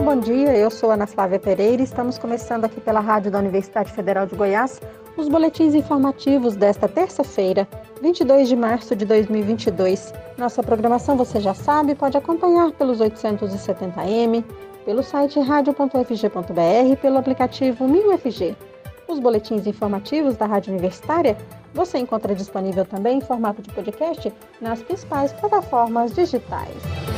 Bom dia. Eu sou Ana Flávia Pereira e estamos começando aqui pela Rádio da Universidade Federal de Goiás os boletins informativos desta terça-feira, 22 de março de 2022. Nossa programação, você já sabe, pode acompanhar pelos 870m, pelo site radio.fg.br e pelo aplicativo MinUFG. Os boletins informativos da Rádio Universitária você encontra disponível também em formato de podcast nas principais plataformas digitais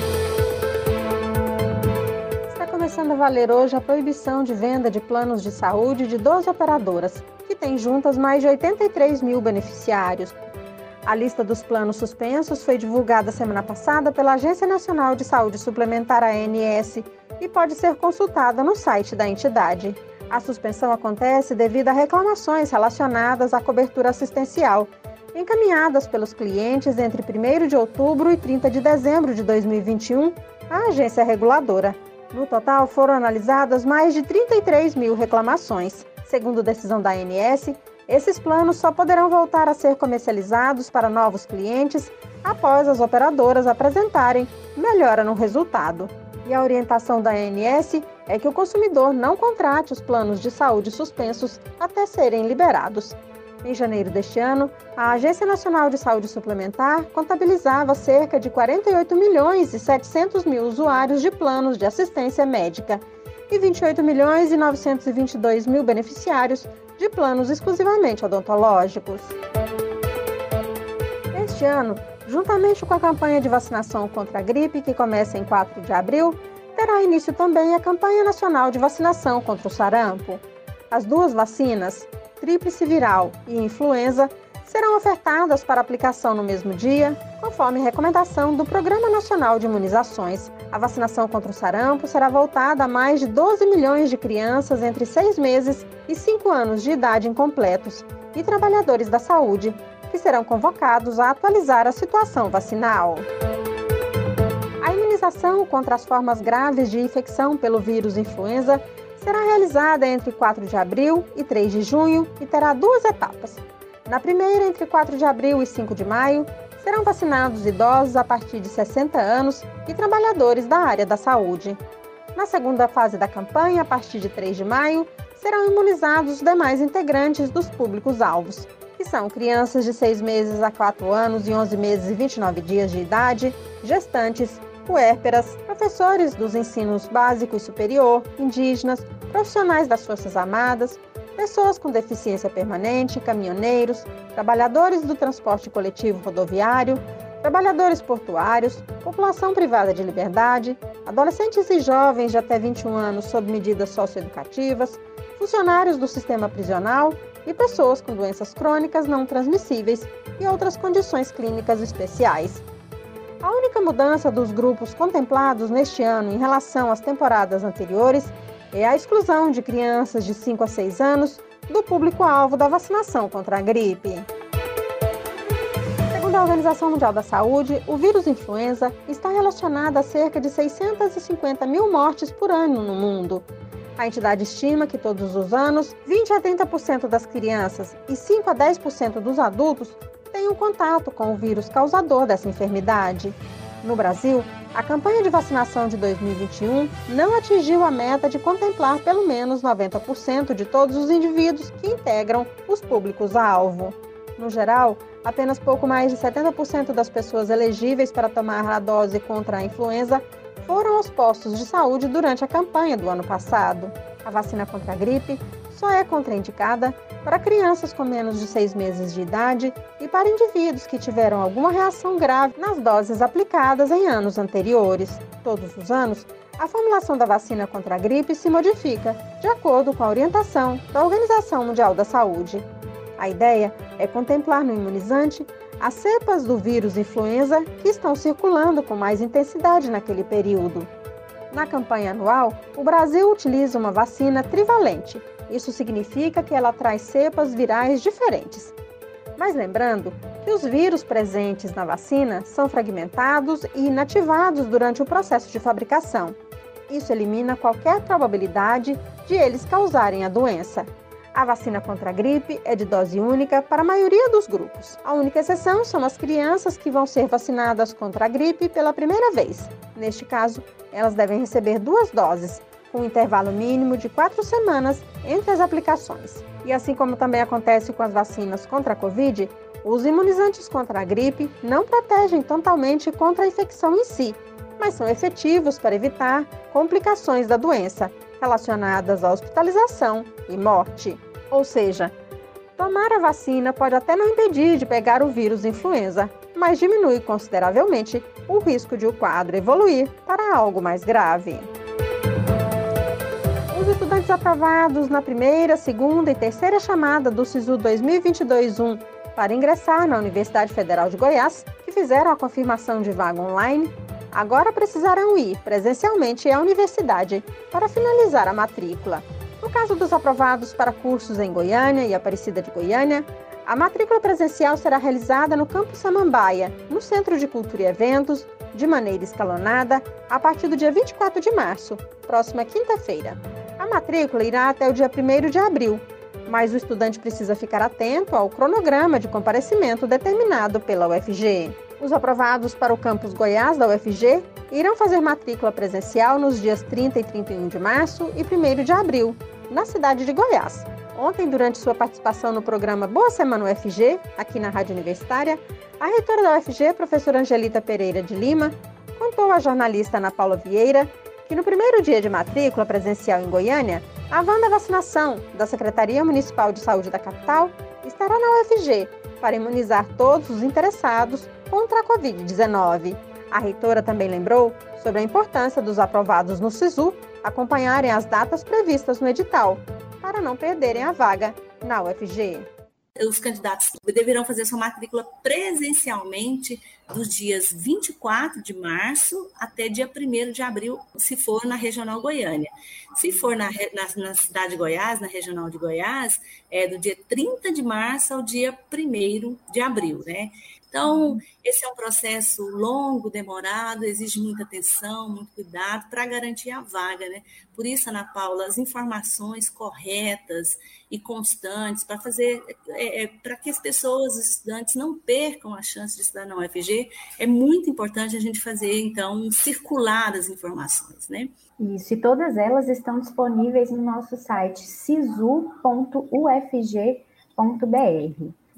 começando a valer hoje a proibição de venda de planos de saúde de 12 operadoras, que têm juntas mais de 83 mil beneficiários. A lista dos planos suspensos foi divulgada semana passada pela Agência Nacional de Saúde Suplementar ANS e pode ser consultada no site da entidade. A suspensão acontece devido a reclamações relacionadas à cobertura assistencial, encaminhadas pelos clientes entre 1 de outubro e 30 de dezembro de 2021 à agência reguladora. No total, foram analisadas mais de 33 mil reclamações. Segundo decisão da ANS, esses planos só poderão voltar a ser comercializados para novos clientes após as operadoras apresentarem melhora no resultado. E a orientação da ANS é que o consumidor não contrate os planos de saúde suspensos até serem liberados. Em janeiro deste ano, a Agência Nacional de Saúde Suplementar contabilizava cerca de 48 milhões e 700 mil usuários de planos de assistência médica e 28 milhões e 922 mil beneficiários de planos exclusivamente odontológicos. Este ano, juntamente com a campanha de vacinação contra a gripe, que começa em 4 de abril, terá início também a campanha nacional de vacinação contra o sarampo. As duas vacinas, tríplice viral e influenza serão ofertadas para aplicação no mesmo dia, conforme recomendação do Programa Nacional de Imunizações. A vacinação contra o sarampo será voltada a mais de 12 milhões de crianças entre 6 meses e 5 anos de idade incompletos e trabalhadores da saúde, que serão convocados a atualizar a situação vacinal. A imunização contra as formas graves de infecção pelo vírus influenza será realizada entre 4 de abril e 3 de junho e terá duas etapas. Na primeira, entre 4 de abril e 5 de maio, serão vacinados idosos a partir de 60 anos e trabalhadores da área da saúde. Na segunda fase da campanha, a partir de 3 de maio, serão imunizados os demais integrantes dos públicos-alvos, que são crianças de 6 meses a 4 anos e 11 meses e 29 dias de idade, gestantes, puérperas, professores dos ensinos básico e superior, indígenas, profissionais das Forças Armadas, pessoas com deficiência permanente, caminhoneiros, trabalhadores do transporte coletivo rodoviário, trabalhadores portuários, população privada de liberdade, adolescentes e jovens de até 21 anos sob medidas socioeducativas, funcionários do sistema prisional e pessoas com doenças crônicas não transmissíveis e outras condições clínicas especiais. A única mudança dos grupos contemplados neste ano em relação às temporadas anteriores é a exclusão de crianças de 5 a 6 anos do público-alvo da vacinação contra a gripe. Segundo a Organização Mundial da Saúde, o vírus influenza está relacionado a cerca de 650 mil mortes por ano no mundo. A entidade estima que todos os anos, 20 a 30% das crianças e 5 a 10% dos adultos tenham contato com o vírus causador dessa enfermidade. No Brasil, a campanha de vacinação de 2021 não atingiu a meta de contemplar pelo menos 90% de todos os indivíduos que integram os públicos-alvo. No geral, apenas pouco mais de 70% das pessoas elegíveis para tomar a dose contra a influenza foram aos postos de saúde durante a campanha do ano passado. A vacina contra a gripe só é contraindicada para crianças com menos de seis meses de idade e para indivíduos que tiveram alguma reação grave nas doses aplicadas em anos anteriores. Todos os anos, a formulação da vacina contra a gripe se modifica de acordo com a orientação da Organização Mundial da Saúde. A ideia é contemplar no imunizante as cepas do vírus influenza que estão circulando com mais intensidade naquele período. Na campanha anual, o Brasil utiliza uma vacina trivalente, isso significa que ela traz cepas virais diferentes. Mas lembrando que os vírus presentes na vacina são fragmentados e inativados durante o processo de fabricação. Isso elimina qualquer probabilidade de eles causarem a doença. A vacina contra a gripe é de dose única para a maioria dos grupos. A única exceção são as crianças que vão ser vacinadas contra a gripe pela primeira vez. Neste caso, elas devem receber duas doses, com um intervalo mínimo de quatro semanas entre as aplicações. E assim como também acontece com as vacinas contra a Covid, os imunizantes contra a gripe não protegem totalmente contra a infecção em si, mas são efetivos para evitar complicações da doença relacionadas à hospitalização e morte. Ou seja, tomar a vacina pode até não impedir de pegar o vírus influenza, mas diminui consideravelmente o risco de o quadro evoluir para algo mais grave. Os estudantes aprovados na primeira, segunda e terceira chamada do SISU 2022-1 para ingressar na Universidade Federal de Goiás, que fizeram a confirmação de vaga online, agora precisarão ir presencialmente à universidade para finalizar a matrícula. No caso dos aprovados para cursos em Goiânia e Aparecida de Goiânia, a matrícula presencial será realizada no Campus Samambaia, no Centro de Cultura e Eventos, de maneira escalonada, a partir do dia 24 de março, próxima quinta-feira. Matrícula irá até o dia 1 de abril, mas o estudante precisa ficar atento ao cronograma de comparecimento determinado pela UFG. Os aprovados para o campus Goiás da UFG irão fazer matrícula presencial nos dias 30 e 31 de março e 1 de abril, na cidade de Goiás. Ontem, durante sua participação no programa Boa Semana UFG, aqui na Rádio Universitária, a reitora da UFG, professora Angelita Pereira de Lima, contou à jornalista Ana Paula Vieira que no primeiro dia de matrícula presencial em Goiânia, a van da vacinação da Secretaria Municipal de Saúde da capital estará na UFG para imunizar todos os interessados contra a Covid-19. A reitora também lembrou sobre a importância dos aprovados no SISU acompanharem as datas previstas no edital, para não perderem a vaga na UFG os candidatos deverão fazer sua matrícula presencialmente dos dias 24 de março até dia 1 de abril, se for na Regional Goiânia. Se for na, na, na, cidade de Goiás, na Regional de Goiás, é do dia 30 de março ao dia 1 de abril, né? Então, esse é um processo longo, demorado, exige muita atenção, muito cuidado para garantir a vaga, né? Por isso, Ana Paula, as informações corretas e constantes para fazer, é, é, para que as pessoas, os estudantes, não percam a chance de estudar na UFG, é muito importante a gente fazer, então, circular as informações, né? Isso, e todas elas estão disponíveis no nosso site sisu.ufg.br.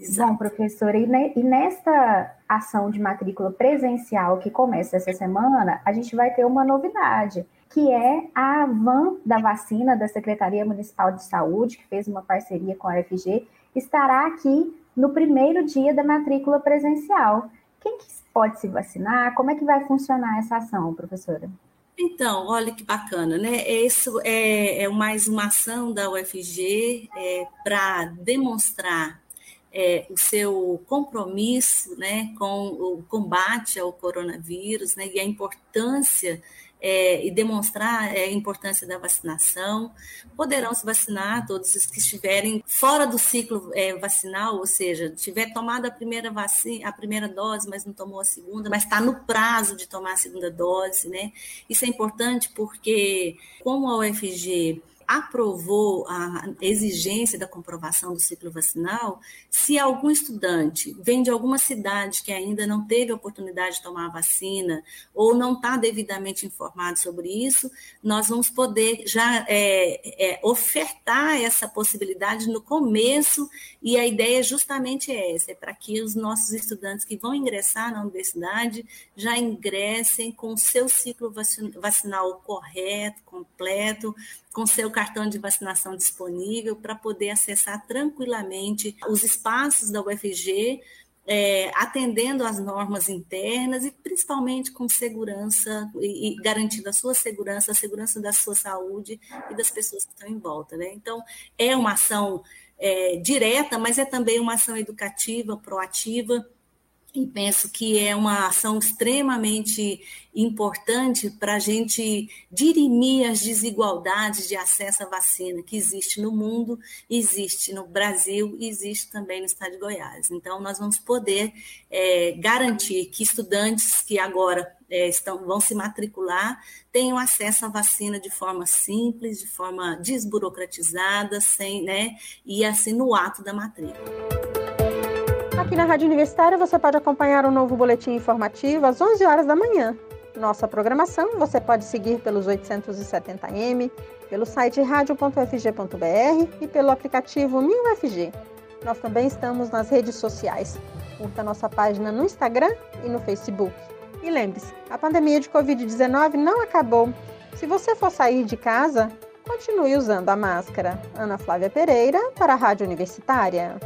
Exato. Bom, professora, e, ne, e nesta ação de matrícula presencial que começa essa semana, a gente vai ter uma novidade, que é a van da vacina da Secretaria Municipal de Saúde, que fez uma parceria com a UFG, estará aqui no primeiro dia da matrícula presencial. Quem que pode se vacinar? Como é que vai funcionar essa ação, professora? Então, olha que bacana, né? Isso é, é mais uma ação da UFG é, para demonstrar é, o seu compromisso né, com o combate ao coronavírus né, e a importância é, e demonstrar é, a importância da vacinação. Poderão se vacinar todos os que estiverem fora do ciclo é, vacinal, ou seja, tiver tomado a primeira vacina, a primeira dose, mas não tomou a segunda, mas está no prazo de tomar a segunda dose, né? Isso é importante porque, como a UFG aprovou a exigência da comprovação do ciclo vacinal, se algum estudante vem de alguma cidade que ainda não teve a oportunidade de tomar a vacina ou não está devidamente informado sobre isso, nós vamos poder já é, é, ofertar essa possibilidade no começo. E a ideia é justamente essa, é para que os nossos estudantes que vão ingressar na universidade já ingressem com o seu ciclo vacinal correto, completo, com seu cartão de vacinação disponível para poder acessar tranquilamente os espaços da UFG, é, atendendo às normas internas e principalmente com segurança e, e, garantindo a sua segurança, a segurança da sua saúde e das pessoas que estão em volta. Né? Então, é uma ação é, direta, mas é também uma ação educativa, proativa, e penso que é uma ação extremamente importante para a gente dirimir as desigualdades de acesso à vacina que existe no mundo, existe no Brasil e existe também no estado de Goiás. Então, nós vamos poder é, garantir que estudantes que agora é, estão, vão se matricular tenham acesso à vacina de forma simples, de forma desburocratizada, sem, né, e assim no ato da matrícula. Aqui na Rádio Universitária você pode acompanhar o novo boletim informativo às 11 horas da manhã. Nossa programação você pode seguir pelos 870m, pelo site radio.fg.br e pelo aplicativo 1000FG. Nós também estamos nas redes sociais. Curta nossa página no Instagram e no Facebook. E lembre-se, a pandemia de Covid-19 não acabou. Se você for sair de casa, continue usando a máscara. Ana Flávia Pereira, para a Rádio Universitária.